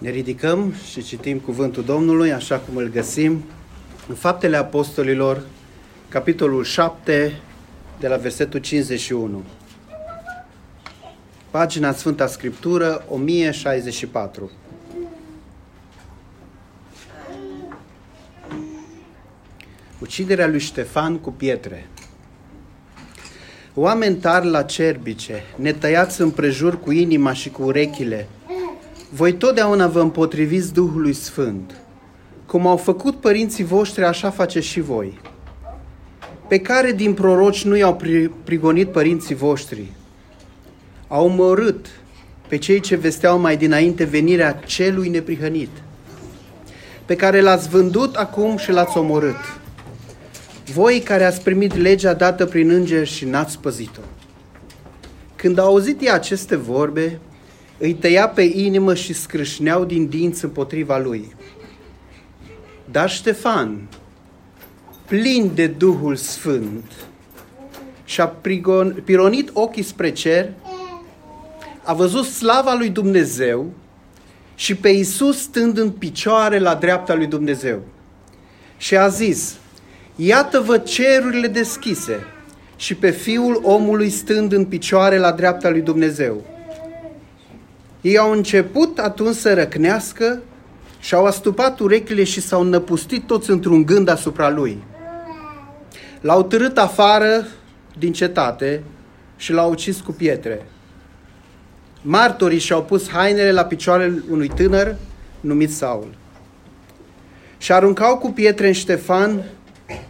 Ne ridicăm și citim cuvântul Domnului așa cum îl găsim în Faptele Apostolilor, capitolul 7, de la versetul 51. Pagina Sfânta Scriptură, 1064. Uciderea lui Ștefan cu pietre. Oameni tari la cerbice, ne tăiați împrejur cu inima și cu urechile, voi totdeauna vă împotriviți Duhului Sfânt. Cum au făcut părinții voștri, așa face și voi. Pe care din proroci nu i-au prigonit părinții voștri? Au omorât pe cei ce vesteau mai dinainte venirea celui neprihănit, pe care l-ați vândut acum și l-ați omorât. Voi care ați primit legea dată prin înger și n-ați păzit-o. Când au auzit ei aceste vorbe, îi tăia pe inimă și scrâșneau din dinți împotriva lui. Dar Ștefan, plin de Duhul Sfânt, și-a pironit ochii spre cer, a văzut slava lui Dumnezeu și pe Iisus stând în picioare la dreapta lui Dumnezeu. Și a zis, iată-vă cerurile deschise și pe Fiul omului stând în picioare la dreapta lui Dumnezeu. Ei au început atunci să răcnească și au astupat urechile și s-au năpustit toți într-un gând asupra lui. L-au târât afară din cetate și l-au ucis cu pietre. Martorii și-au pus hainele la picioarele unui tânăr numit Saul. Și aruncau cu pietre în Ștefan,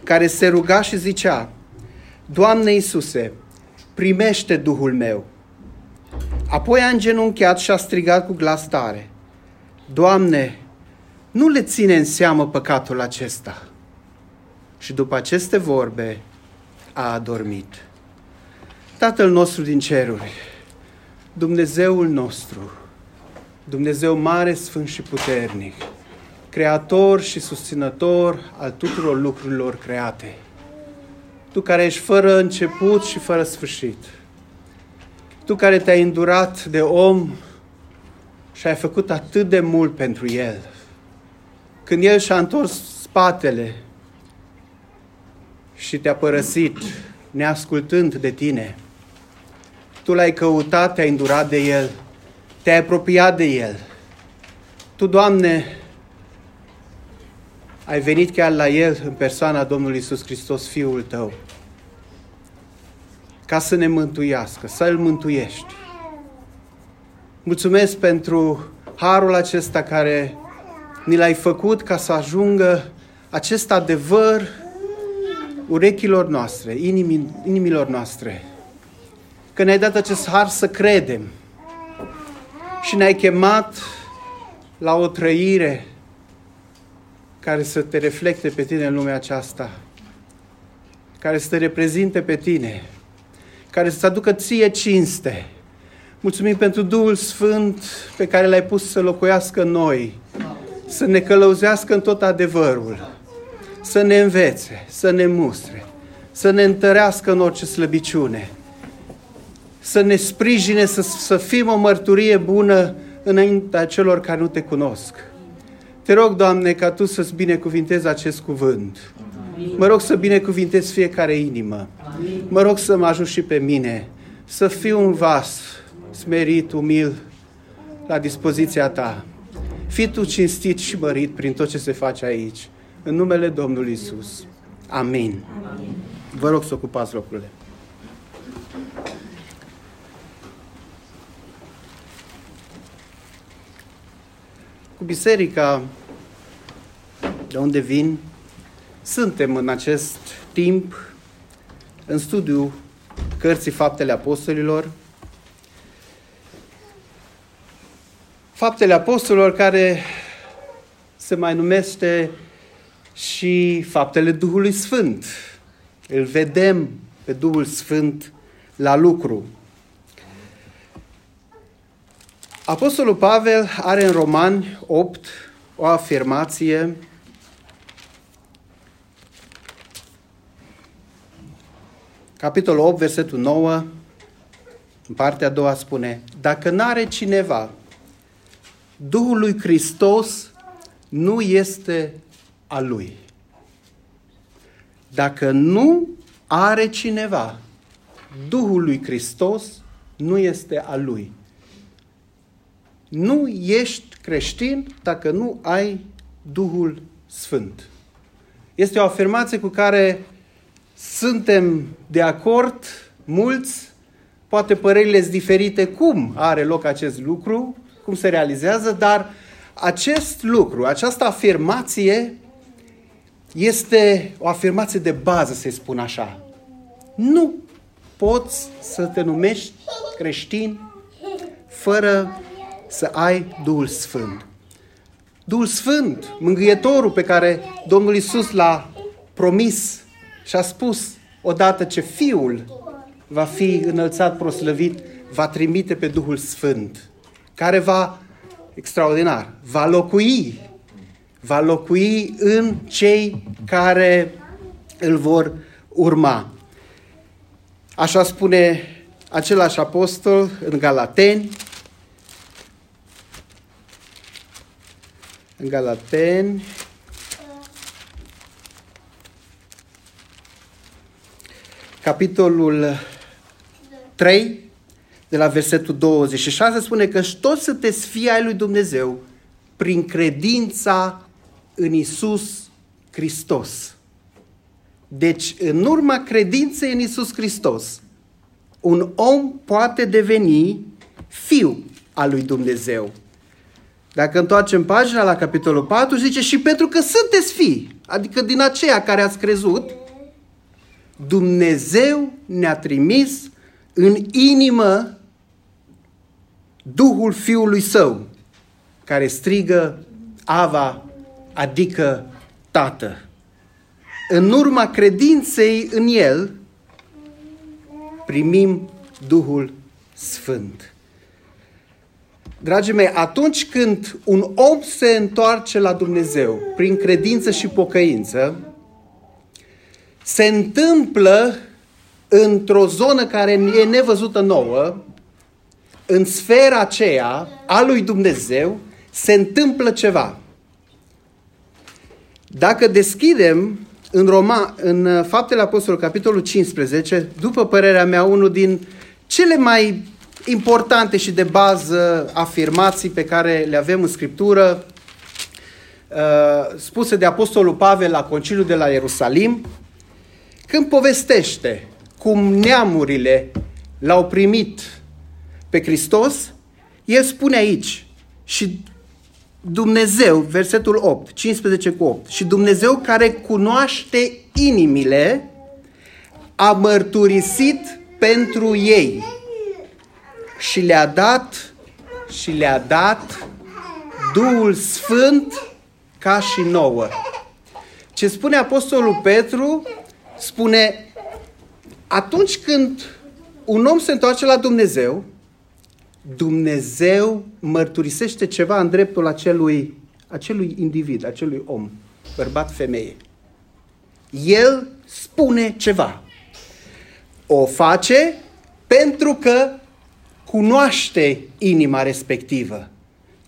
care se ruga și zicea, Doamne Iisuse, primește Duhul meu. Apoi a îngenunchiat și a strigat cu glas tare. Doamne, nu le ține în seamă păcatul acesta. Și după aceste vorbe a adormit. Tatăl nostru din ceruri, Dumnezeul nostru, Dumnezeu mare, sfânt și puternic, creator și susținător al tuturor lucrurilor create. Tu care ești fără început și fără sfârșit tu care te-ai îndurat de om și ai făcut atât de mult pentru el. Când el și-a întors spatele și te-a părăsit, neascultând de tine, tu l-ai căutat, te-ai îndurat de el, te-ai apropiat de el. Tu, Doamne, ai venit chiar la el în persoana Domnului Isus Hristos, Fiul tău ca să ne mântuiască, să îl mântuiești. Mulțumesc pentru harul acesta care ni l-ai făcut ca să ajungă acest adevăr urechilor noastre, inimii, inimilor noastre. Că ne-ai dat acest har să credem și ne-ai chemat la o trăire care să te reflecte pe tine în lumea aceasta, care să te reprezinte pe tine, care să-ți aducă ție cinste. Mulțumim pentru Duhul Sfânt pe care l-ai pus să locuiască în noi, să ne călăuzească în tot adevărul, să ne învețe, să ne mustre, să ne întărească în orice slăbiciune, să ne sprijine să, să fim o mărturie bună înaintea celor care nu te cunosc. Te rog, Doamne, ca Tu să-ți binecuvintezi acest cuvânt. Mă rog să binecuvintezi fiecare inimă. Mă rog să mă ajut și pe mine să fiu un vas smerit, umil, la dispoziția ta. Fii tu cinstit și mărit prin tot ce se face aici. În numele Domnului Isus. Amin. Amin. Vă rog să ocupați locurile. Cu biserica de unde vin, suntem în acest timp în studiu cărții Faptele Apostolilor. Faptele Apostolilor care se mai numește și Faptele Duhului Sfânt. Îl vedem pe Duhul Sfânt la lucru. Apostolul Pavel are în Romani 8 o afirmație capitolul 8, versetul 9, în partea a doua spune, dacă n-are cineva Duhul lui Hristos nu este a lui. Dacă nu are cineva Duhul lui Hristos, nu este a lui. Nu ești creștin dacă nu ai Duhul Sfânt. Este o afirmație cu care suntem de acord, mulți, poate părerile sunt diferite cum are loc acest lucru, cum se realizează, dar acest lucru, această afirmație este o afirmație de bază, să spun așa. Nu poți să te numești creștin fără să ai Duhul Sfânt. Duhul Sfânt, mângâietorul pe care Domnul Isus l-a promis și a spus odată ce Fiul va fi înălțat proslăvit, va trimite pe Duhul Sfânt, care va, extraordinar, va locui, va locui în cei care îl vor urma. Așa spune același apostol în Galateni, în Galateni, capitolul 3, de la versetul 26, spune că toți sunteți fii ai lui Dumnezeu prin credința în Isus Hristos. Deci, în urma credinței în Isus Hristos, un om poate deveni fiu al lui Dumnezeu. Dacă întoarcem pagina la capitolul 4, zice și pentru că sunteți fii, adică din aceea care ați crezut, Dumnezeu ne-a trimis în inimă Duhul Fiului Său, care strigă Ava, adică Tată. În urma credinței în El, primim Duhul Sfânt. Dragii mei, atunci când un om se întoarce la Dumnezeu prin credință și pocăință, se întâmplă într-o zonă care e nevăzută nouă, în sfera aceea a lui Dumnezeu, se întâmplă ceva. Dacă deschidem în, Roma, în Faptele Apostolului, capitolul 15, după părerea mea, unul din cele mai importante și de bază afirmații pe care le avem în Scriptură, uh, spuse de Apostolul Pavel la Conciliul de la Ierusalim, când povestește cum neamurile l-au primit pe Hristos, el spune aici, și Dumnezeu, versetul 8, 15 cu 8, și Dumnezeu care cunoaște inimile, a mărturisit pentru ei și le-a dat și le-a dat Duhul Sfânt ca și nouă. Ce spune Apostolul Petru, spune atunci când un om se întoarce la Dumnezeu, Dumnezeu mărturisește ceva în dreptul acelui, acelui individ, acelui om, bărbat, femeie. El spune ceva. O face pentru că cunoaște inima respectivă.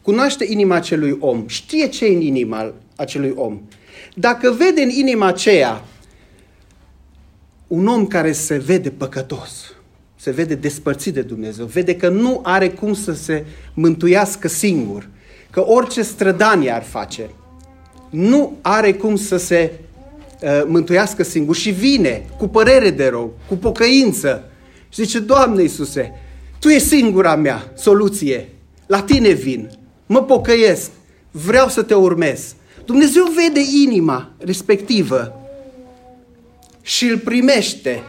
Cunoaște inima acelui om. Știe ce e în inima acelui om. Dacă vede în inima aceea un om care se vede păcătos, se vede despărțit de Dumnezeu, vede că nu are cum să se mântuiască singur, că orice strădanie ar face, nu are cum să se uh, mântuiască singur și vine cu părere de rău, cu pocăință și zice, Doamne Iisuse, Tu e singura mea soluție, la Tine vin, mă pocăiesc, vreau să Te urmez. Dumnezeu vede inima respectivă și îl primește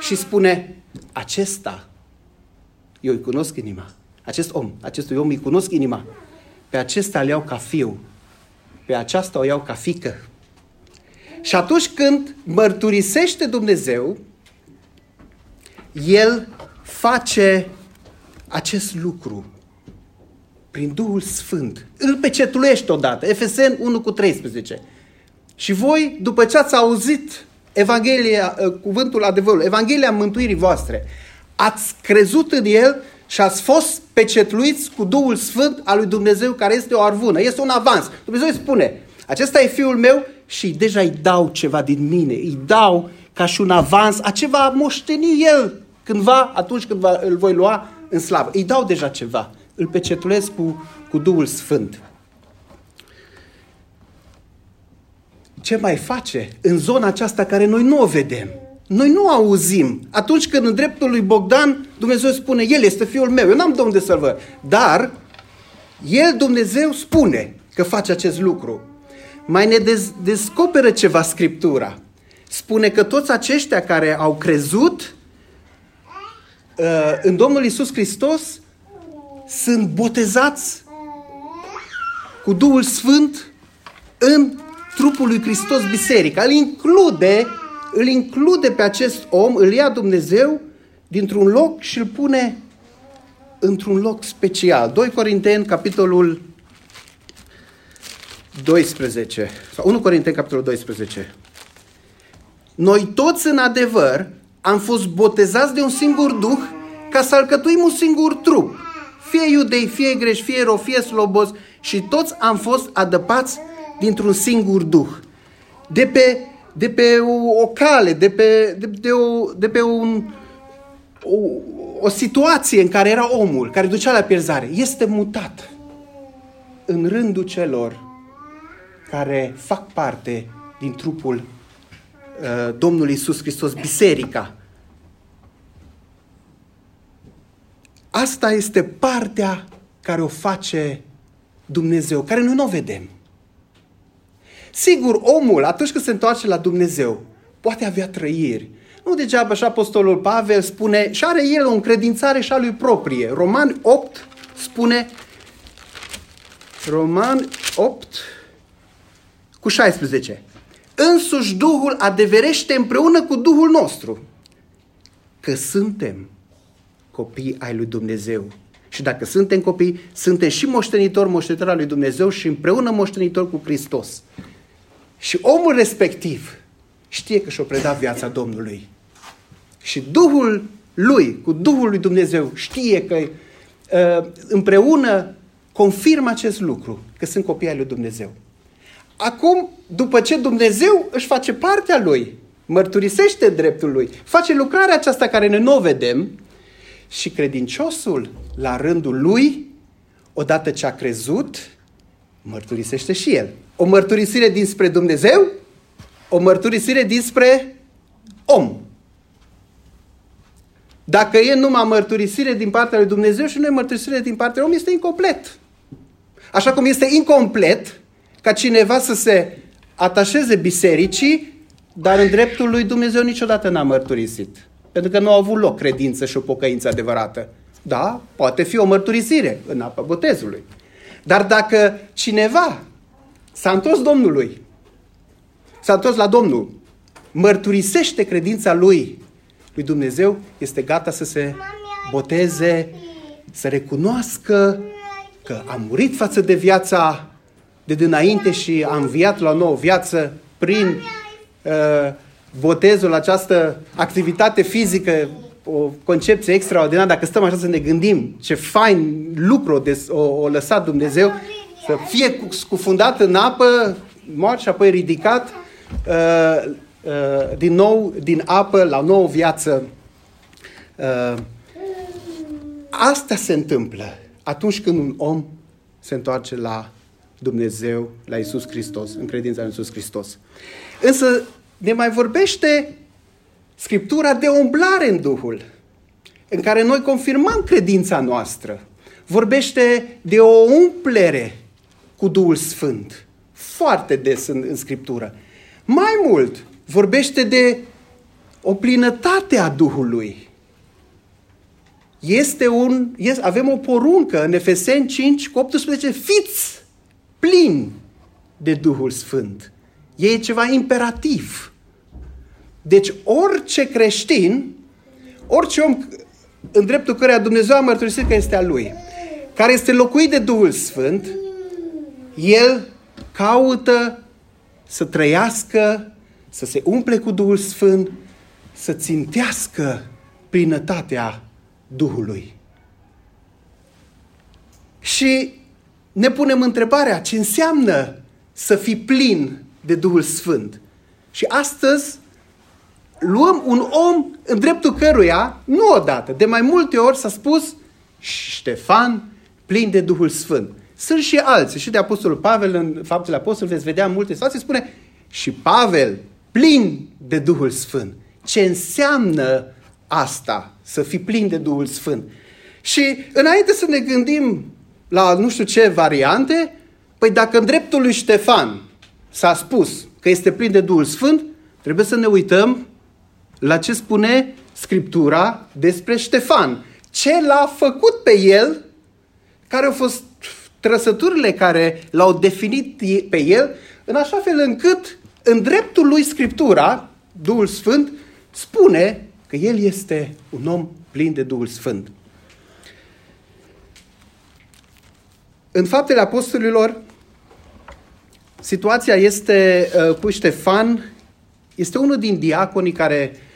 și spune, acesta, eu îi cunosc inima, acest om, acestui om îi cunosc inima, pe acesta îl iau ca fiu, pe aceasta o iau ca fică. Și atunci când mărturisește Dumnezeu, El face acest lucru prin Duhul Sfânt. Îl pecetluiește odată. Efesen 1 cu 13. Și voi, după ce ați auzit Evanghelia, ă, cuvântul adevărului, Evanghelia mântuirii voastre. Ați crezut în el și ați fost pecetluiți cu Duhul Sfânt al lui Dumnezeu care este o arvună. Este un avans. Dumnezeu îi spune, acesta e fiul meu și deja îi dau ceva din mine. Îi dau ca și un avans a ce va moșteni el cândva, atunci când va, îl voi lua în slavă. Îi dau deja ceva. Îl pecetulesc cu, cu Duhul Sfânt. Ce mai face în zona aceasta care noi nu o vedem? Noi nu auzim. Atunci când în dreptul lui Bogdan, Dumnezeu spune, El este Fiul meu, eu n-am de unde să-L văd. Dar, El, Dumnezeu, spune că face acest lucru. Mai ne dez- descoperă ceva Scriptura. Spune că toți aceștia care au crezut uh, în Domnul Isus Hristos sunt botezați cu Duhul Sfânt în trupul lui Hristos biserica. Îl include îl include pe acest om, îl ia Dumnezeu dintr-un loc și îl pune într-un loc special. 2 Corinteni, capitolul 12, sau 1 Corinteni, capitolul 12. Noi toți în adevăr am fost botezați de un singur duh ca să alcătuim un singur trup. Fie iudei, fie greși, fie ro, fie slobos și toți am fost adăpați dintr-un singur duh. De pe de pe o, o cale, de pe, de, de, o, de pe un, o, o situație în care era omul, care ducea la pierzare, este mutat în rândul celor care fac parte din trupul uh, Domnului Isus Hristos, biserica. Asta este partea care o face Dumnezeu, care noi nu o vedem. Sigur, omul, atunci când se întoarce la Dumnezeu, poate avea trăiri. Nu degeaba și Apostolul Pavel spune, și are el o încredințare și a lui proprie. Roman 8 spune, Roman 8 cu 16. Însuși Duhul adeverește împreună cu Duhul nostru că suntem copii ai lui Dumnezeu. Și dacă suntem copii, suntem și moștenitori, moștenitori al lui Dumnezeu și împreună moștenitori cu Hristos. Și omul respectiv știe că și-o preda viața Domnului. Și Duhul lui, cu Duhul lui Dumnezeu, știe că uh, împreună confirmă acest lucru, că sunt copii ai lui Dumnezeu. Acum, după ce Dumnezeu își face partea lui, mărturisește dreptul lui, face lucrarea aceasta care noi nu o vedem și credinciosul, la rândul lui, odată ce a crezut, mărturisește și el. O mărturisire dinspre Dumnezeu, o mărturisire dinspre om. Dacă e numai mărturisire din partea lui Dumnezeu și nu e mărturisire din partea lui om, este incomplet. Așa cum este incomplet ca cineva să se atașeze bisericii, dar în dreptul lui Dumnezeu niciodată n-a mărturisit. Pentru că nu a avut loc credință și o pocăință adevărată. Da, poate fi o mărturisire în apa botezului. Dar dacă cineva s-a întors Domnului, s-a întors la Domnul, mărturisește credința lui, lui Dumnezeu, este gata să se boteze, să recunoască că a murit față de viața de dinainte și a înviat la o nouă viață prin uh, botezul, această activitate fizică, o concepție extraordinară, dacă stăm așa să ne gândim ce fain lucru o, o lăsat Dumnezeu, să fie scufundat în apă, mort și apoi ridicat uh, uh, din nou din apă la o nouă viață. Uh, asta se întâmplă atunci când un om se întoarce la Dumnezeu, la Isus Hristos, în credința în Isus Hristos. Însă ne mai vorbește Scriptura de umblare în Duhul, în care noi confirmăm credința noastră. Vorbește de o umplere cu Duhul Sfânt. Foarte des în, în Scriptură. Mai mult, vorbește de o plinătate a Duhului. Este un, este, avem o poruncă în Efeseni 5 cu 18, fiți plini de Duhul Sfânt. E ceva imperativ. Deci orice creștin, orice om în dreptul căreia Dumnezeu a mărturisit că este a lui, care este locuit de Duhul Sfânt, el caută să trăiască, să se umple cu Duhul Sfânt, să țintească plinătatea Duhului. Și ne punem întrebarea ce înseamnă să fii plin de Duhul Sfânt. Și astăzi luăm un om în dreptul căruia, nu odată, de mai multe ori s-a spus Ștefan plin de Duhul Sfânt. Sunt și alții, și de Apostolul Pavel, în Faptele Apostol, veți vedea în multe situații, spune și Pavel plin de Duhul Sfânt. Ce înseamnă asta, să fii plin de Duhul Sfânt? Și înainte să ne gândim la nu știu ce variante, păi dacă în dreptul lui Ștefan s-a spus că este plin de Duhul Sfânt, trebuie să ne uităm la ce spune Scriptura despre Ștefan. Ce l-a făcut pe el, care au fost trăsăturile care l-au definit pe el, în așa fel încât, în dreptul lui Scriptura, Duhul Sfânt, spune că el este un om plin de Duhul Sfânt. În faptele apostolilor, situația este uh, cu Ștefan, este unul din diaconii care uh,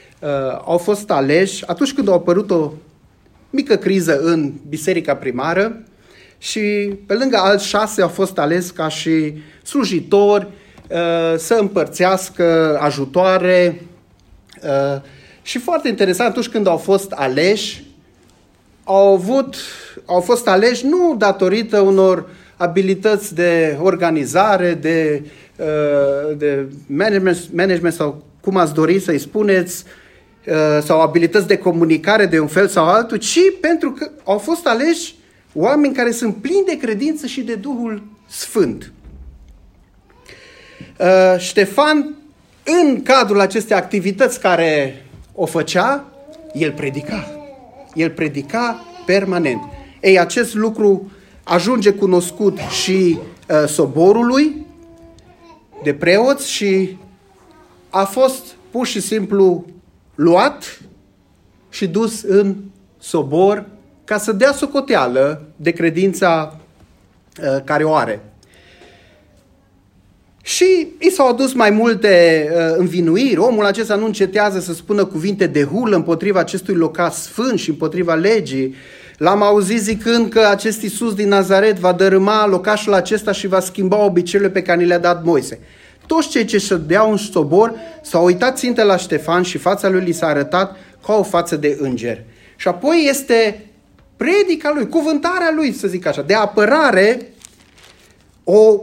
au fost aleși atunci când a apărut o mică criză în biserica primară și pe lângă alți șase au fost ales ca și slujitori uh, să împărțească ajutoare uh, și foarte interesant atunci când au fost aleși au avut au fost aleși nu datorită unor abilități de organizare, de, uh, de management, management sau cum ați dori să-i spuneți, uh, sau abilități de comunicare de un fel sau altul, ci pentru că au fost aleși oameni care sunt plini de credință și de Duhul Sfânt. Uh, Ștefan, în cadrul acestei activități care o făcea, el predica. El predica permanent. Ei, acest lucru ajunge cunoscut și uh, soborului de preoți și a fost pur și simplu luat și dus în sobor ca să dea socoteală de credința uh, care o are. Și i s-au adus mai multe uh, învinuiri. Omul acesta nu încetează să spună cuvinte de hulă împotriva acestui locat sfânt și împotriva legii. L-am auzit zicând că acest Iisus din Nazaret va dărâma locașul acesta și va schimba obiceiurile pe care ni le-a dat Moise. Toți cei ce șădeau în sobor s-au uitat ținte la Ștefan și fața lui li s-a arătat ca o față de înger. Și apoi este predica lui, cuvântarea lui, să zic așa, de apărare, o,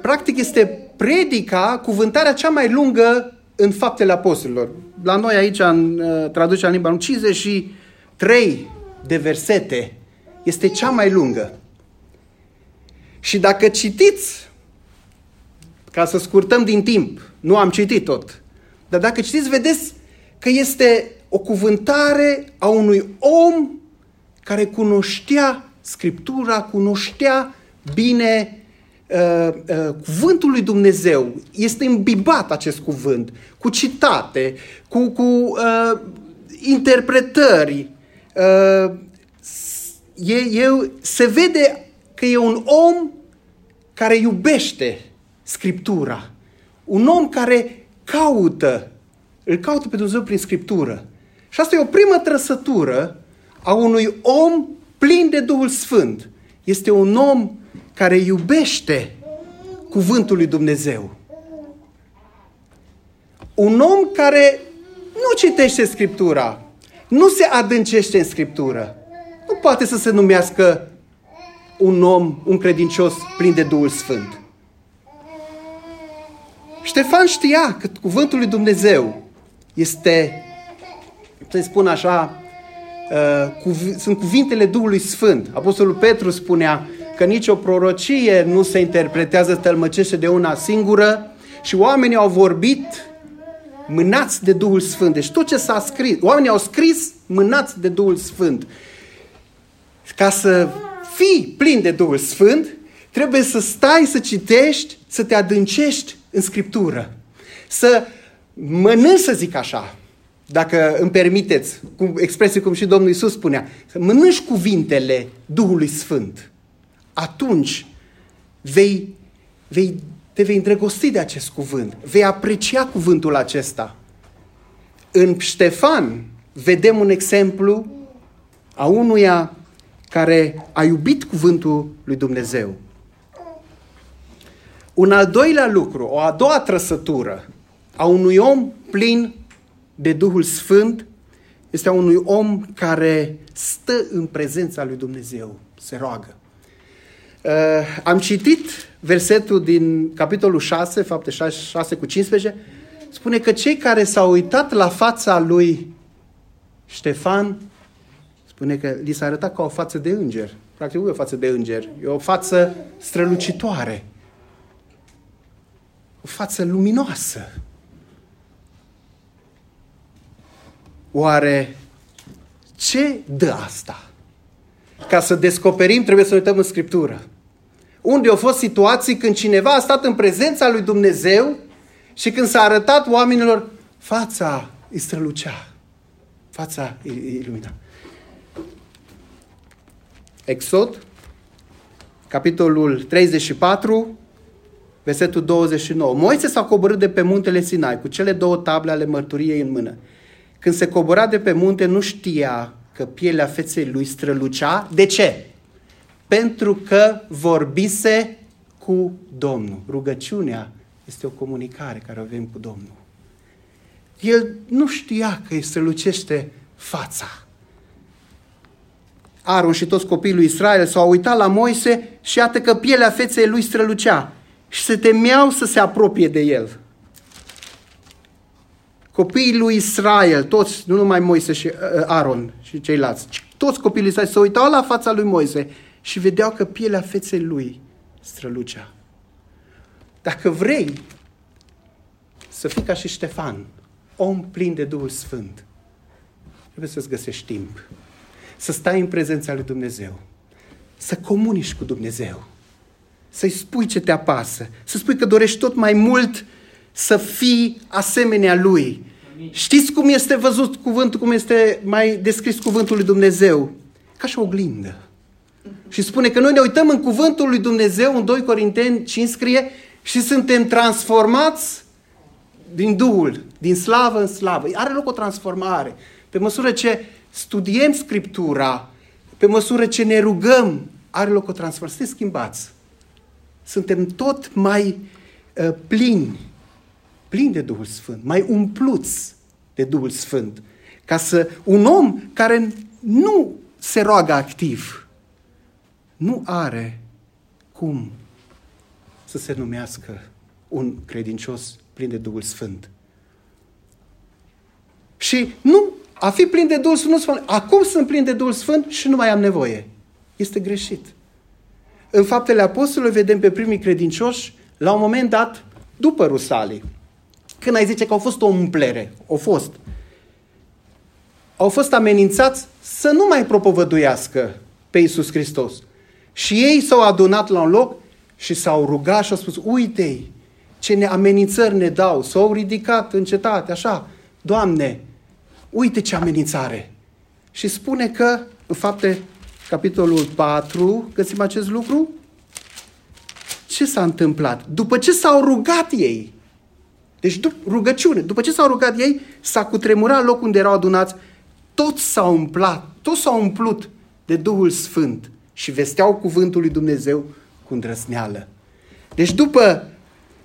practic este predica, cuvântarea cea mai lungă în faptele apostolilor. La noi aici, în uh, traducerea în limba 53 de versete este cea mai lungă. Și dacă citiți, ca să scurtăm din timp, nu am citit tot, dar dacă citiți, vedeți că este o cuvântare a unui om care cunoștea Scriptura, cunoștea bine uh, uh, cuvântul lui Dumnezeu. Este imbibat acest cuvânt, cu citate, cu, cu uh, interpretări, uh, e, e, se vede că e un om care iubește Scriptura. Un om care caută, îl caută pe Dumnezeu prin Scriptură. Și asta e o primă trăsătură a unui om plin de Duhul Sfânt. Este un om care iubește cuvântul lui Dumnezeu. Un om care nu citește Scriptura, nu se adâncește în Scriptură. Nu poate să se numească un om, un credincios plin de Duhul Sfânt. Ștefan știa că cuvântul lui Dumnezeu este, să spun așa, uh, sunt cuvintele Duhului Sfânt. Apostolul Petru spunea că nicio prorocie nu se interpretează tălmăcește de una singură și oamenii au vorbit mânați de Duhul Sfânt. Deci tot ce s-a scris, oamenii au scris mânați de Duhul Sfânt. Ca să fii plin de Duhul Sfânt, trebuie să stai să citești, să te adâncești în Scriptură. Să mănânci, să zic așa, dacă îmi permiteți, cu expresie cum și Domnul Isus spunea, să mănânci cuvintele Duhului Sfânt. Atunci vei, vei te vei îndrăgosti de acest cuvânt, vei aprecia cuvântul acesta. În Ștefan vedem un exemplu a unuia care a iubit cuvântul lui Dumnezeu. Un al doilea lucru, o a doua trăsătură a unui om plin de Duhul Sfânt este a unui om care stă în prezența lui Dumnezeu, se roagă. Uh, am citit versetul din capitolul 6, fapte 6, 6 cu 15, spune că cei care s-au uitat la fața lui Ștefan, spune că li s-a arătat ca o față de înger. Practic nu e o față de înger, e o față strălucitoare. O față luminoasă. Oare ce dă asta? Ca să descoperim, trebuie să uităm în Scriptură. Unde au fost situații când cineva a stat în prezența lui Dumnezeu și când s-a arătat oamenilor, fața îi strălucea. Fața îi ilumina. Exod, capitolul 34, versetul 29. Moise s-a coborât de pe muntele Sinai cu cele două table ale mărturiei în mână. Când se cobora de pe munte, nu știa că pielea feței lui strălucea. De ce? Pentru că vorbise cu Domnul. Rugăciunea este o comunicare care o avem cu Domnul. El nu știa că îi strălucește fața. Aron și toți copiii lui Israel s-au uitat la Moise și iată că pielea feței lui strălucea și se temeau să se apropie de el copiii lui Israel, toți, nu numai Moise și uh, Aaron și ceilalți, ci toți copiii lui Israel se uitau la fața lui Moise și vedeau că pielea feței lui strălucea. Dacă vrei să fii ca și Ștefan, om plin de Duhul Sfânt, trebuie să-ți găsești timp. Să stai în prezența lui Dumnezeu. Să comunici cu Dumnezeu. Să-i spui ce te apasă. Să spui că dorești tot mai mult să fii asemenea Lui. Știți cum este văzut cuvântul, cum este mai descris cuvântul lui Dumnezeu? Ca și o oglindă. Și spune că noi ne uităm în cuvântul lui Dumnezeu, în 2 Corinteni 5 scrie, și suntem transformați din Duhul, din slavă în slavă. Are loc o transformare. Pe măsură ce studiem Scriptura, pe măsură ce ne rugăm, are loc o transformare. Suntem schimbați. Suntem tot mai uh, plini plini de Duhul Sfânt, mai umpluți de Duhul Sfânt. Ca să un om care nu se roagă activ, nu are cum să se numească un credincios plin de Duhul Sfânt. Și nu, a fi plin de Duhul Sfânt nu spune, acum sunt plin de Duhul Sfânt și nu mai am nevoie. Este greșit. În faptele apostolului vedem pe primii credincioși, la un moment dat, după Rusalii, când ai zice că au fost o umplere, au fost, au fost amenințați să nu mai propovăduiască pe Iisus Hristos. Și ei s-au adunat la un loc și s-au rugat și au spus, uite ce ne amenințări ne dau. S-au ridicat în cetate, așa, Doamne, uite ce amenințare. Și spune că, în fapte, capitolul 4, găsim acest lucru? Ce s-a întâmplat? După ce s-au rugat ei, deci dup- rugăciune. După ce s-au rugat ei, s-a cutremurat locul unde erau adunați. Toți s-au umplat, toți s-au umplut de Duhul Sfânt și vesteau cuvântul lui Dumnezeu cu îndrăsneală. Deci după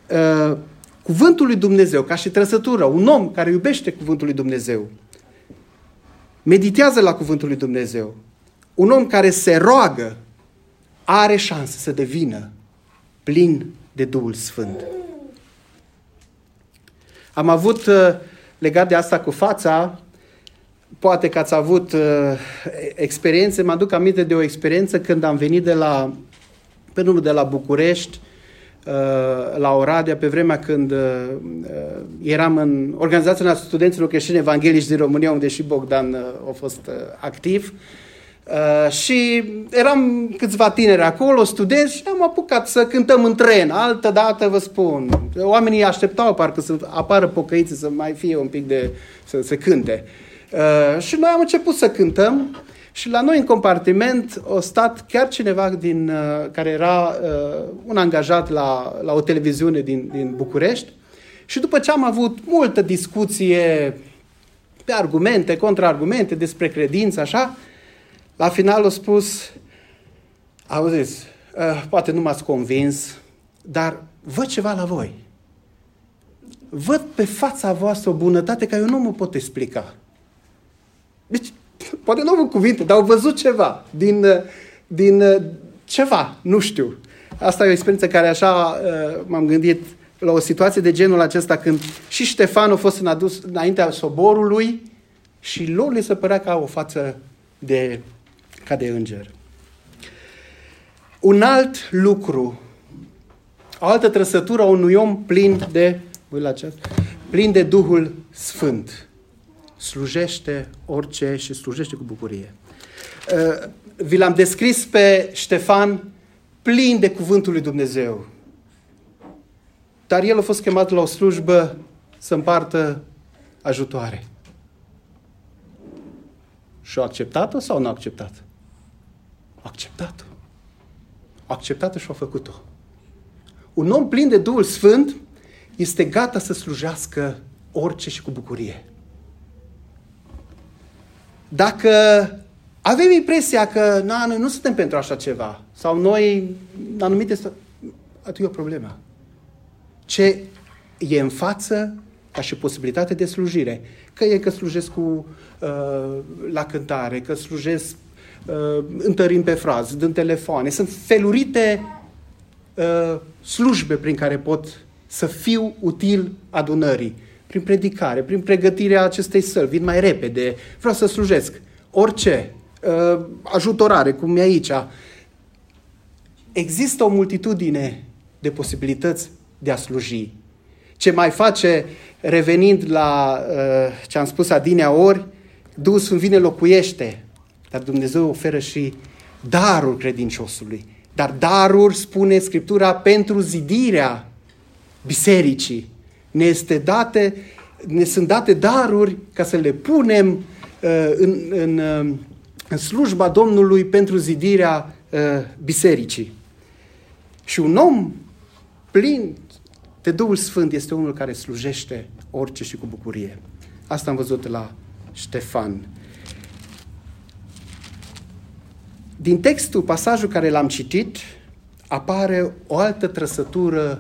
uh, cuvântul lui Dumnezeu, ca și trăsătură, un om care iubește cuvântul lui Dumnezeu, meditează la cuvântul lui Dumnezeu, un om care se roagă, are șanse să devină plin de Duhul Sfânt. Am avut, uh, legat de asta cu fața, poate că ați avut uh, experiențe, mă aduc aminte de o experiență când am venit de la, pe numărul de la București, uh, la Oradea, pe vremea când eram în Organizația Studenților Creștini Evanghelici din România, unde și Bogdan a fost activ. Uh, și eram câțiva tineri acolo, studenți, și am apucat să cântăm în tren. Altă dată vă spun, oamenii așteptau parcă să apară pocăiții, să mai fie un pic de... să se cânte. Uh, și noi am început să cântăm și la noi în compartiment a stat chiar cineva din, uh, care era uh, un angajat la, la o televiziune din, din București și după ce am avut multă discuție pe argumente, contraargumente despre credință, așa, La final a spus, auziți, uh, poate nu m-ați convins, dar văd ceva la voi. Văd pe fața voastră o bunătate care eu nu mă pot explica. Deci, poate nu am cuvinte, dar au văzut ceva din, uh, din uh, ceva, nu știu. Asta e o experiență care așa m-am gândit la o situație de genul acesta când și Ștefan a fost în adus înaintea soborului și lor le se părea ca o față de, ca de înger. Un alt lucru, o altă trăsătură a unui om plin de, la acest, plin de Duhul Sfânt. Slujește orice și slujește cu bucurie. Uh, vi l-am descris pe Ștefan plin de cuvântul lui Dumnezeu. Dar el a fost chemat la o slujbă să împartă ajutoare. Și a acceptat-o sau nu a acceptat? A acceptat-o. A acceptat-o și a făcut-o. Un om plin de Duhul Sfânt este gata să slujească orice și cu bucurie. Dacă avem impresia că na, noi nu suntem pentru așa ceva, sau noi, în anumite... Atunci e o problemă. Ce e în față ca și posibilitate de slujire. Că e că slujesc cu, uh, la cântare, că slujesc uh, întărind pe frază, din telefoane. Sunt felurite uh, slujbe prin care pot să fiu util adunării. Prin predicare, prin pregătirea acestei săli. Vin mai repede, vreau să slujesc. Orice. Uh, ajutorare, cum e aici. Există o multitudine de posibilități de a sluji. Ce mai face, revenind la uh, ce am spus adinea ori, Duhul Sfânt vine, locuiește, dar Dumnezeu oferă și darul credinciosului. Dar darul, spune Scriptura, pentru zidirea bisericii. Ne, este date, ne sunt date daruri ca să le punem uh, în, în, uh, în slujba Domnului pentru zidirea uh, bisericii. Și un om plin de Duhul Sfânt este unul care slujește orice și cu bucurie. Asta am văzut la Ștefan. Din textul, pasajul care l-am citit, apare o altă trăsătură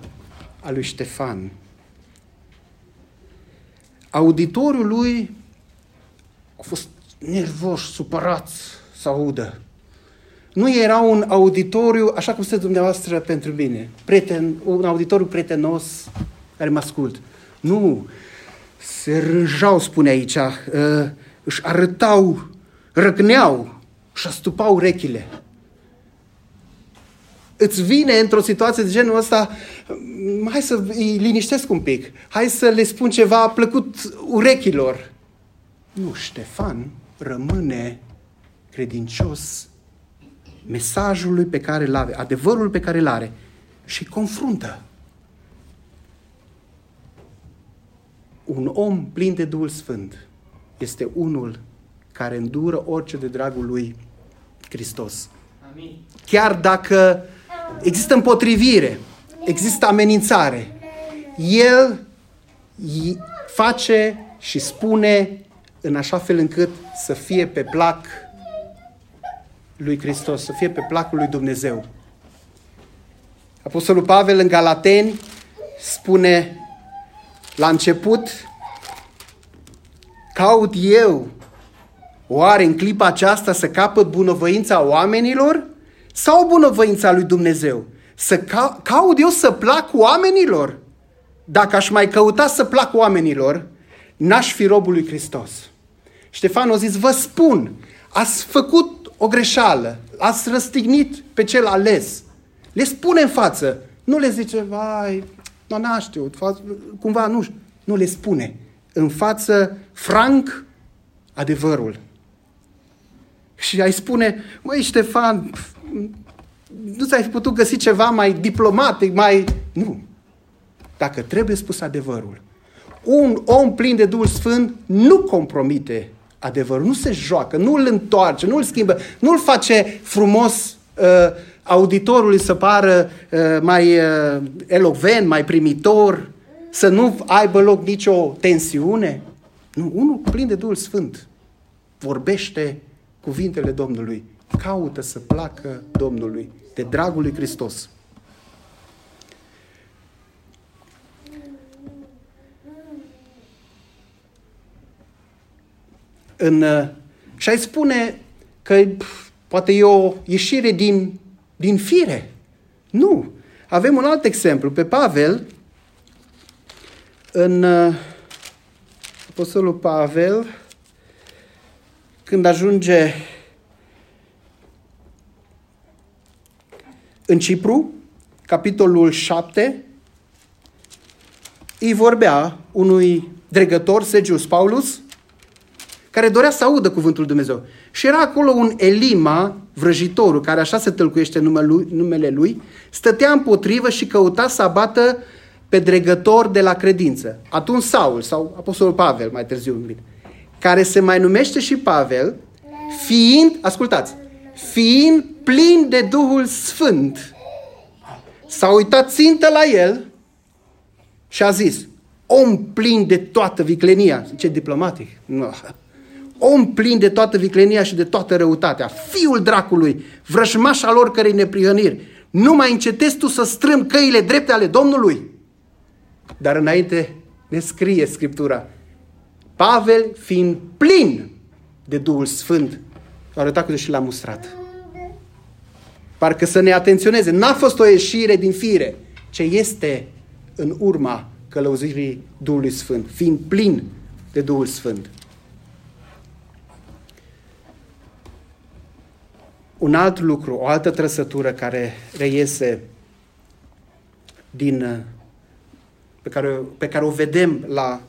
a lui Ștefan. Auditoriul lui a fost nervoși, supărați să audă. Nu era un auditoriu, așa cum sunteți dumneavoastră pentru mine, prieten, un auditoriu prietenos care mă ascult. Nu, se rânjau, spune aici, uh, își arătau, răgneau și astupau urechile. Îți vine într-o situație de genul ăsta, hai să îi liniștesc un pic, hai să le spun ceva plăcut urechilor. Nu, Ștefan rămâne credincios mesajului pe care îl are, adevărul pe care îl are și confruntă. Un om plin de Duhul Sfânt este unul care îndură orice de dragul lui Hristos. Amin. Chiar dacă există împotrivire, există amenințare, el face și spune în așa fel încât să fie pe plac lui Hristos, să fie pe placul lui Dumnezeu. Apostolul Pavel în Galateni spune la început, caut eu oare în clipa aceasta să capăt bunăvoința oamenilor sau bunăvoința lui Dumnezeu? Să ca- caut eu să plac oamenilor? Dacă aș mai căuta să plac oamenilor, n-aș fi robul lui Hristos. Ștefan a zis, vă spun, ați făcut o greșeală, ați răstignit pe cel ales. Le spune în față. Nu le zice, vai, nu n știu, cumva nu știu. Nu le spune. În față, franc, adevărul. Și ai spune, măi Ștefan, nu ți-ai putut găsi ceva mai diplomatic, mai... Nu. Dacă trebuie spus adevărul. Un om plin de Duhul Sfânt nu compromite adevărul, nu se joacă, nu îl întoarce, nu îl schimbă, nu îl face frumos uh, auditorului să pară uh, mai uh, elocvent, mai primitor, să nu aibă loc nicio tensiune. Nu, unul plin de Duhul Sfânt vorbește cuvintele Domnului caută să placă Domnului, de dragul lui Hristos. În, uh, și ai spune că pf, poate e o ieșire din, din fire. Nu. Avem un alt exemplu. Pe Pavel, în uh, Apostolul Pavel, când ajunge în Cipru, capitolul 7, îi vorbea unui dregător, Sergius Paulus, care dorea să audă cuvântul Dumnezeu. Și era acolo un Elima, vrăjitorul, care așa se tălcuiește numele lui, numele lui, stătea împotrivă și căuta să abată pe dregător de la credință. Atunci Saul, sau Apostolul Pavel, mai târziu numit, care se mai numește și Pavel, fiind, ascultați, fiind plin de Duhul Sfânt, s-a uitat țintă la el și a zis, om plin de toată viclenia, ce diplomatic, no. om plin de toată viclenia și de toată răutatea, fiul dracului, vrășmașa lor cărei neprihăniri, nu mai încetezi tu să strâm căile drepte ale Domnului. Dar înainte ne scrie Scriptura, Pavel fiind plin de Duhul Sfânt, a arătat că și l-a mustrat. Parcă să ne atenționeze. N-a fost o ieșire din fire, ce este în urma călăuzirii Duhului Sfânt, fiind plin de Duhul Sfânt. Un alt lucru, o altă trăsătură care reiese din, pe, care, pe care o vedem la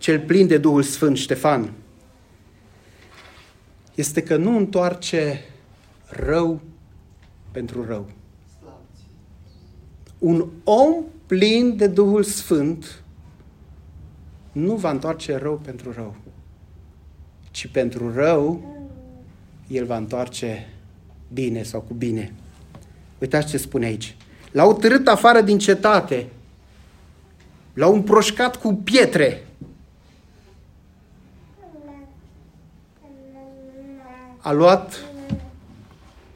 cel plin de Duhul Sfânt, Ștefan, este că nu întoarce rău pentru rău. Un om plin de Duhul Sfânt nu va întoarce rău pentru rău, ci pentru rău el va întoarce bine sau cu bine. Uitați ce spune aici. L-au târât afară din cetate, l-au împroșcat cu pietre, a luat,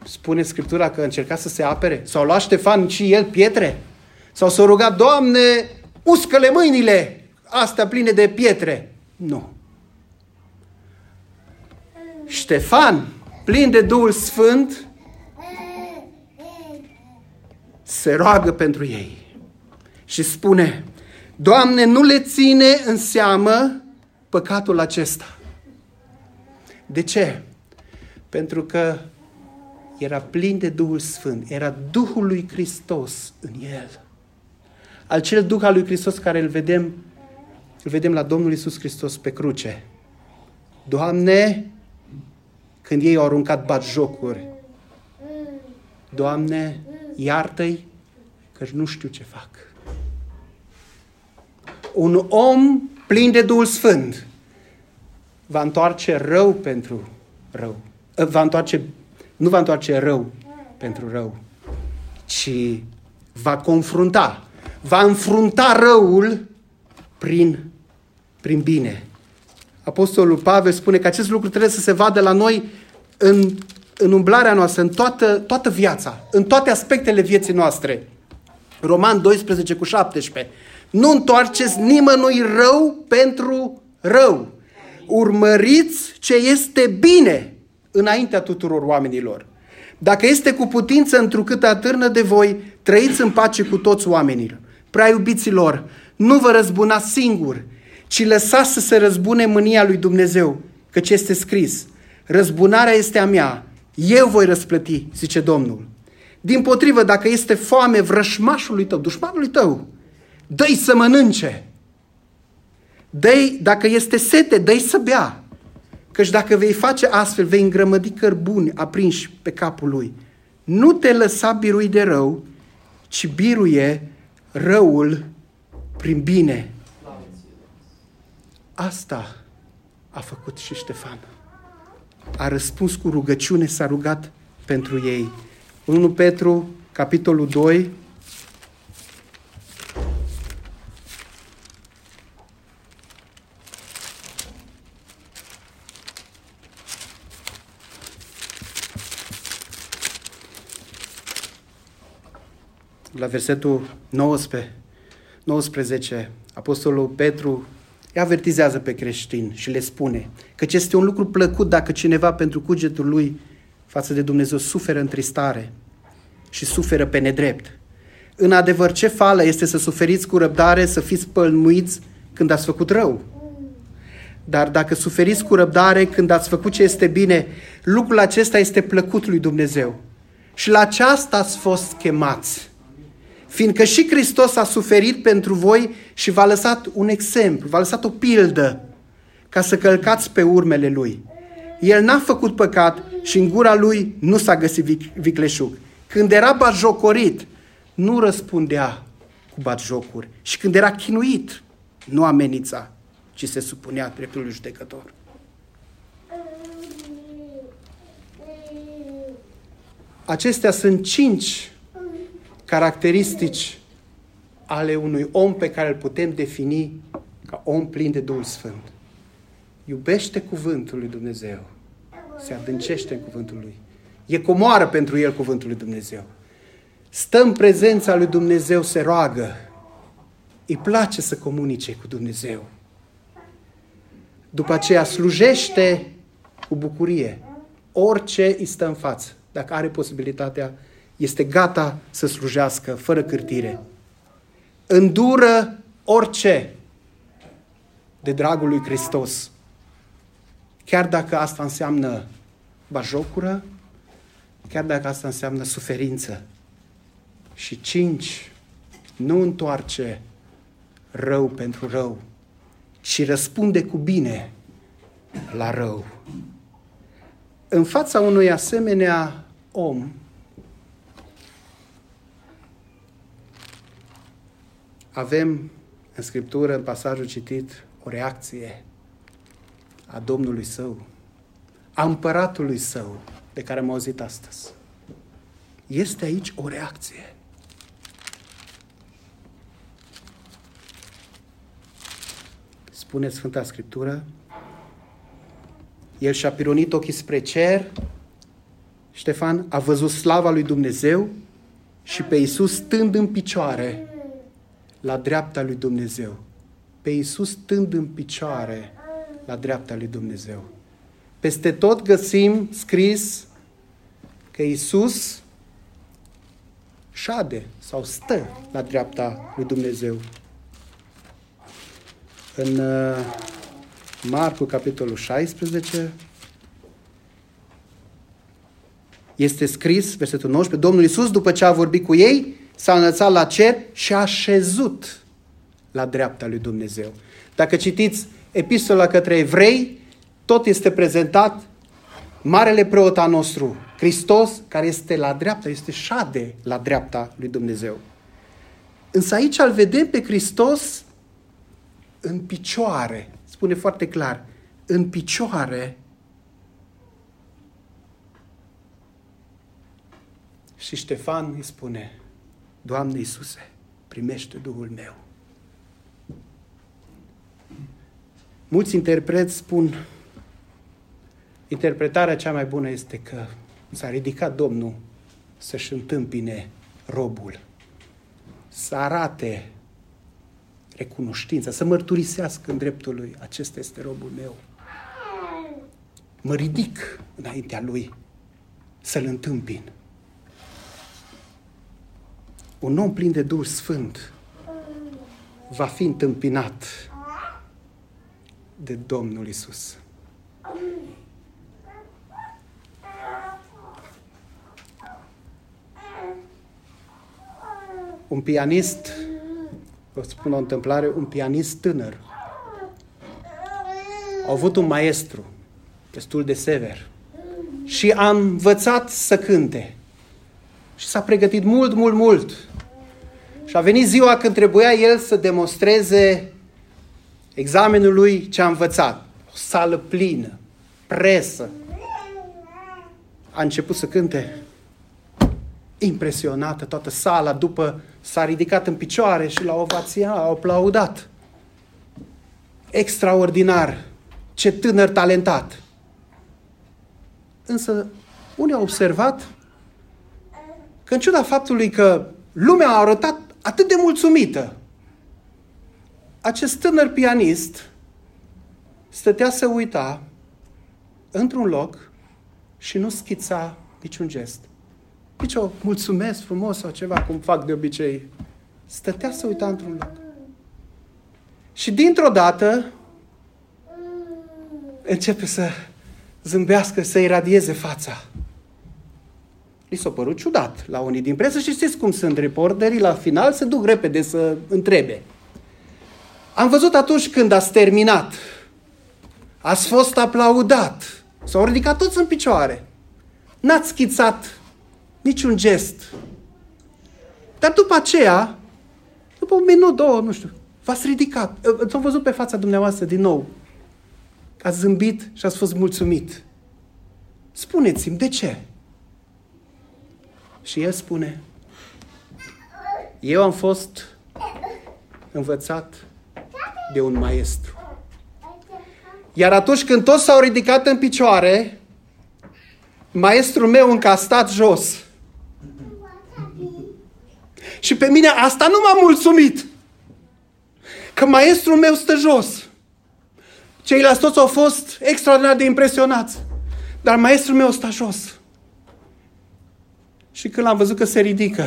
spune Scriptura că încerca să se apere, sau luat Ștefan și el pietre, sau s-a rugat, Doamne, uscă-le mâinile, astea pline de pietre. Nu. Ștefan, plin de Duhul Sfânt, se roagă pentru ei și spune, Doamne, nu le ține în seamă păcatul acesta. De ce? Pentru că era plin de Duhul Sfânt, era Duhul lui Hristos în el. Acel Duh al lui Hristos care îl vedem, îl vedem la Domnul Isus Hristos pe cruce. Doamne, când ei au aruncat bat jocuri, Doamne, iartă-i că nu știu ce fac. Un om plin de Duhul Sfânt va întoarce rău pentru rău va întoarce, nu va întoarce rău pentru rău, ci va confrunta, va înfrunta răul prin, prin bine. Apostolul Pavel spune că acest lucru trebuie să se vadă la noi în, în umblarea noastră, în toată, toată viața, în toate aspectele vieții noastre. Roman 12 cu 17. Nu întoarceți nimănui rău pentru rău. Urmăriți ce este bine înaintea tuturor oamenilor. Dacă este cu putință întrucât atârnă de voi, trăiți în pace cu toți oamenii. Prea iubiților, nu vă răzbunați singur, ci lăsați să se răzbune mânia lui Dumnezeu, căci este scris, răzbunarea este a mea, eu voi răsplăti, zice Domnul. Din potrivă, dacă este foame vrășmașului tău, dușmanului tău, dă să mănânce. dă dacă este sete, dă să bea. Căci dacă vei face astfel, vei îngrămădi cărbuni aprinși pe capul lui. Nu te lăsa birui de rău, ci biruie răul prin bine. Asta a făcut și Ștefan. A răspuns cu rugăciune, s-a rugat pentru ei. 1 Petru, capitolul 2, la versetul 19, 19, Apostolul Petru îi avertizează pe creștini și le spune că este un lucru plăcut dacă cineva pentru cugetul lui față de Dumnezeu suferă întristare și suferă pe nedrept. În adevăr, ce fală este să suferiți cu răbdare, să fiți pălmuiți când ați făcut rău. Dar dacă suferiți cu răbdare când ați făcut ce este bine, lucrul acesta este plăcut lui Dumnezeu. Și la aceasta ați fost chemați. Fiindcă și Hristos a suferit pentru voi și v-a lăsat un exemplu, v-a lăsat o pildă ca să călcați pe urmele Lui. El n-a făcut păcat și în gura Lui nu s-a găsit vicleșug. Când era batjocorit, nu răspundea cu batjocuri. Și când era chinuit, nu amenința, ci se supunea dreptului judecător. Acestea sunt cinci caracteristici ale unui om pe care îl putem defini ca om plin de Duhul Sfânt. Iubește cuvântul lui Dumnezeu. Se adâncește în cuvântul lui. E comoară pentru el cuvântul lui Dumnezeu. Stă în prezența lui Dumnezeu, se roagă. Îi place să comunice cu Dumnezeu. După aceea slujește cu bucurie. Orice îi stă în față. Dacă are posibilitatea este gata să slujească fără cârtire. Îndură orice de dragul lui Hristos. Chiar dacă asta înseamnă bajocură, chiar dacă asta înseamnă suferință. Și cinci, nu întoarce rău pentru rău, ci răspunde cu bine la rău. În fața unui asemenea om, avem în Scriptură, în pasajul citit, o reacție a Domnului Său, a împăratului Său, de care am auzit astăzi. Este aici o reacție. Spune Sfânta Scriptură, el și-a pironit ochii spre cer, Ștefan a văzut slava lui Dumnezeu și pe Iisus stând în picioare la dreapta lui Dumnezeu. Pe Iisus stând în picioare la dreapta lui Dumnezeu. Peste tot găsim scris că Iisus șade sau stă la dreapta lui Dumnezeu. În uh, Marcu, capitolul 16, este scris, versetul 19, Domnul Iisus, după ce a vorbit cu ei, s-a înălțat la cer și a șezut la dreapta lui Dumnezeu. Dacă citiți epistola către evrei, tot este prezentat Marele preot al nostru, Hristos, care este la dreapta, este șade la dreapta lui Dumnezeu. Însă aici îl vedem pe Hristos în picioare. Spune foarte clar, în picioare. Și Ștefan îi spune, Doamne Iisuse, primește Duhul meu. Mulți interpreți spun, interpretarea cea mai bună este că s-a ridicat Domnul să-și întâmpine robul, să arate recunoștința, să mărturisească în dreptul lui, acesta este robul meu. Mă ridic înaintea lui să-l întâmpin un om plin de Duh Sfânt va fi întâmpinat de Domnul Isus. Un pianist, vă spun o întâmplare, un pianist tânăr. A avut un maestru destul de sever și a învățat să cânte. Și s-a pregătit mult, mult, mult și a venit ziua când trebuia el să demonstreze examenul lui ce a învățat. O sală plină, presă. A început să cânte impresionată toată sala după s-a ridicat în picioare și la ovația a aplaudat. Extraordinar! Ce tânăr talentat! Însă, unii au observat că în ciuda faptului că lumea a arătat atât de mulțumită. Acest tânăr pianist stătea să uita într-un loc și nu schița niciun gest. Nici o mulțumesc frumos sau ceva, cum fac de obicei. Stătea să uita într-un loc. Și dintr-o dată începe să zâmbească, să iradieze fața. Li s-a părut ciudat la unii din presă și știți cum sunt reporterii, la final se duc repede să întrebe. Am văzut atunci când ați terminat, ați fost aplaudat, s-au ridicat toți în picioare. N-ați schițat niciun gest. Dar după aceea, după un minut, două, nu știu, v-ați ridicat. Ați văzut pe fața dumneavoastră din nou. Ați zâmbit și ați fost mulțumit. Spuneți-mi, de ce? Și el spune, eu am fost învățat de un maestru. Iar atunci când toți s-au ridicat în picioare, maestrul meu încă a stat jos. Și pe mine asta nu m-a mulțumit. Că maestrul meu stă jos. Ceilalți toți au fost extraordinar de impresionați. Dar maestrul meu stă jos. Și când l-am văzut că se ridică,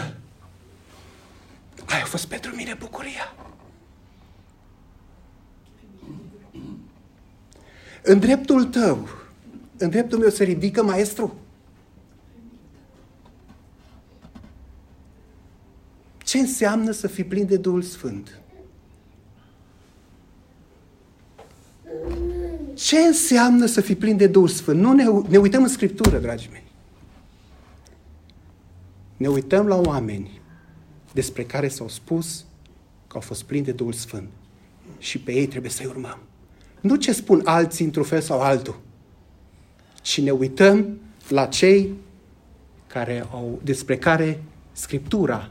aia a fost pentru mine bucuria. În dreptul tău, în dreptul meu se ridică maestru. Ce înseamnă să fii plin de Duhul Sfânt? Ce înseamnă să fii plin de Duhul Sfânt? Nu ne, ne uităm în Scriptură, dragii mei. Ne uităm la oameni despre care s-au spus că au fost plini de Duhul Sfânt. Și pe ei trebuie să-i urmăm. Nu ce spun alții într-un fel sau altul, ci ne uităm la cei care au, despre care Scriptura,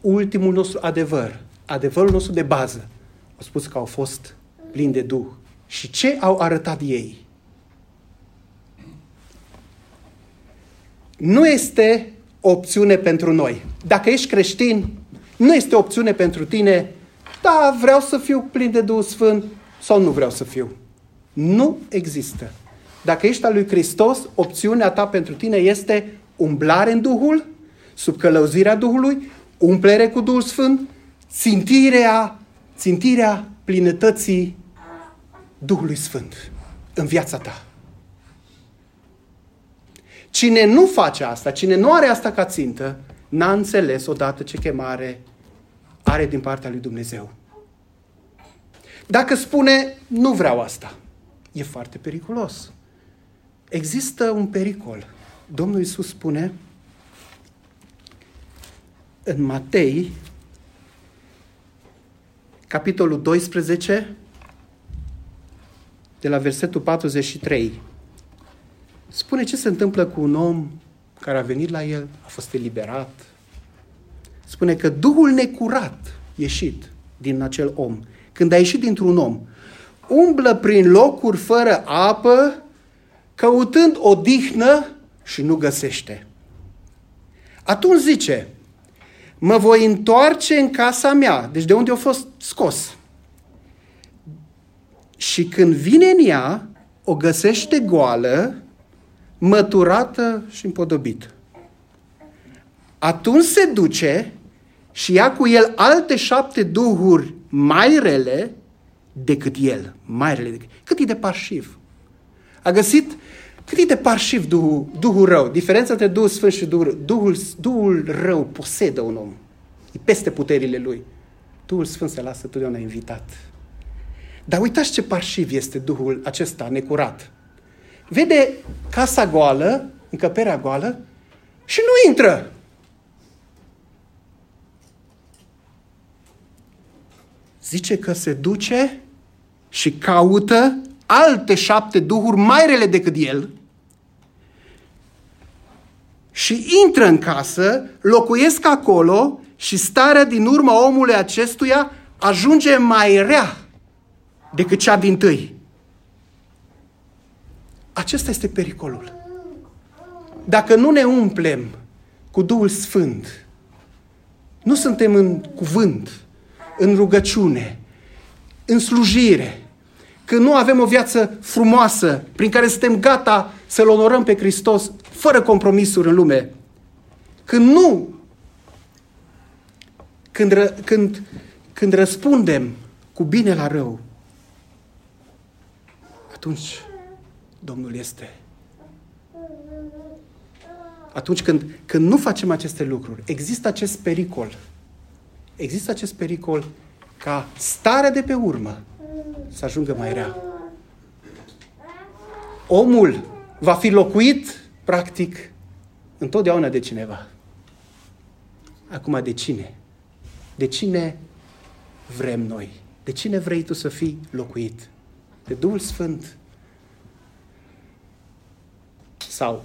ultimul nostru adevăr, adevărul nostru de bază, au spus că au fost plini de Duh. Și ce au arătat ei? Nu este opțiune pentru noi. Dacă ești creștin, nu este opțiune pentru tine, da, vreau să fiu plin de Duhul Sfânt sau nu vreau să fiu. Nu există. Dacă ești al lui Hristos, opțiunea ta pentru tine este umblare în Duhul, sub călăuzirea Duhului, umplere cu Duhul Sfânt, țintirea, țintirea plinătății Duhului Sfânt în viața ta. Cine nu face asta, cine nu are asta ca țintă, n-a înțeles odată ce chemare are din partea lui Dumnezeu. Dacă spune, nu vreau asta, e foarte periculos. Există un pericol. Domnul Iisus spune în Matei, capitolul 12, de la versetul 43. Spune ce se întâmplă cu un om care a venit la el, a fost eliberat. Spune că Duhul necurat ieșit din acel om, când a ieșit dintr-un om, umblă prin locuri fără apă, căutând o dihnă și nu găsește. Atunci zice, mă voi întoarce în casa mea, deci de unde a fost scos. Și când vine în ea, o găsește goală, măturată și împodobită. Atunci se duce și ia cu el alte șapte duhuri mai rele decât el. Mai rele decât... Cât e de parșiv? A găsit cât e de parșiv Duhul, Duhul rău. Diferența între Duhul Sfânt și Duhul rău. Duhul, Duhul rău posedă un om. E peste puterile lui. Duhul Sfânt se lasă totdeauna invitat. Dar uitați ce parșiv este Duhul acesta necurat. Vede casa goală, încăperea goală și nu intră. Zice că se duce și caută alte șapte duhuri mai rele decât el și intră în casă, locuiesc acolo și starea din urma omului acestuia ajunge mai rea decât cea din tâi. Acesta este pericolul. Dacă nu ne umplem cu Duhul Sfânt, nu suntem în cuvânt, în rugăciune, în slujire, când nu avem o viață frumoasă prin care suntem gata să-L onorăm pe Hristos fără compromisuri în lume, când nu, când, ră, când, când răspundem cu bine la rău, atunci Domnul este. Atunci când, când nu facem aceste lucruri, există acest pericol. Există acest pericol ca starea de pe urmă să ajungă mai rea. Omul va fi locuit, practic, întotdeauna de cineva. Acum, de cine? De cine vrem noi? De cine vrei tu să fii locuit? De Duhul Sfânt? Sau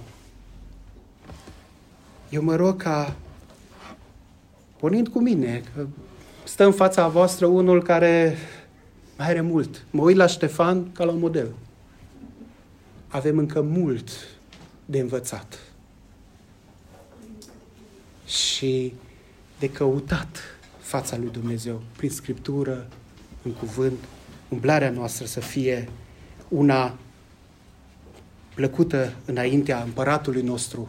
eu mă rog ca, pornind cu mine, că stă în fața voastră unul care mai are mult. Mă uit la Ștefan ca la un model. Avem încă mult de învățat. Și de căutat fața lui Dumnezeu prin Scriptură, în cuvânt, umblarea noastră să fie una plăcută înaintea împăratului nostru,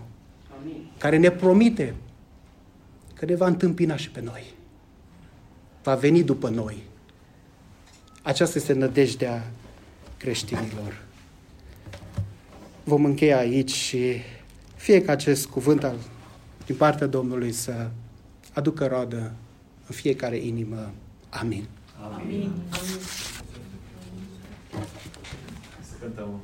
Amin. care ne promite că ne va întâmpina și pe noi. Va veni după noi. Aceasta este nădejdea creștinilor. Vom încheia aici și fie ca acest cuvânt al, din partea Domnului să aducă roadă în fiecare inimă. Amin. Amin. Amin. Să cântăm.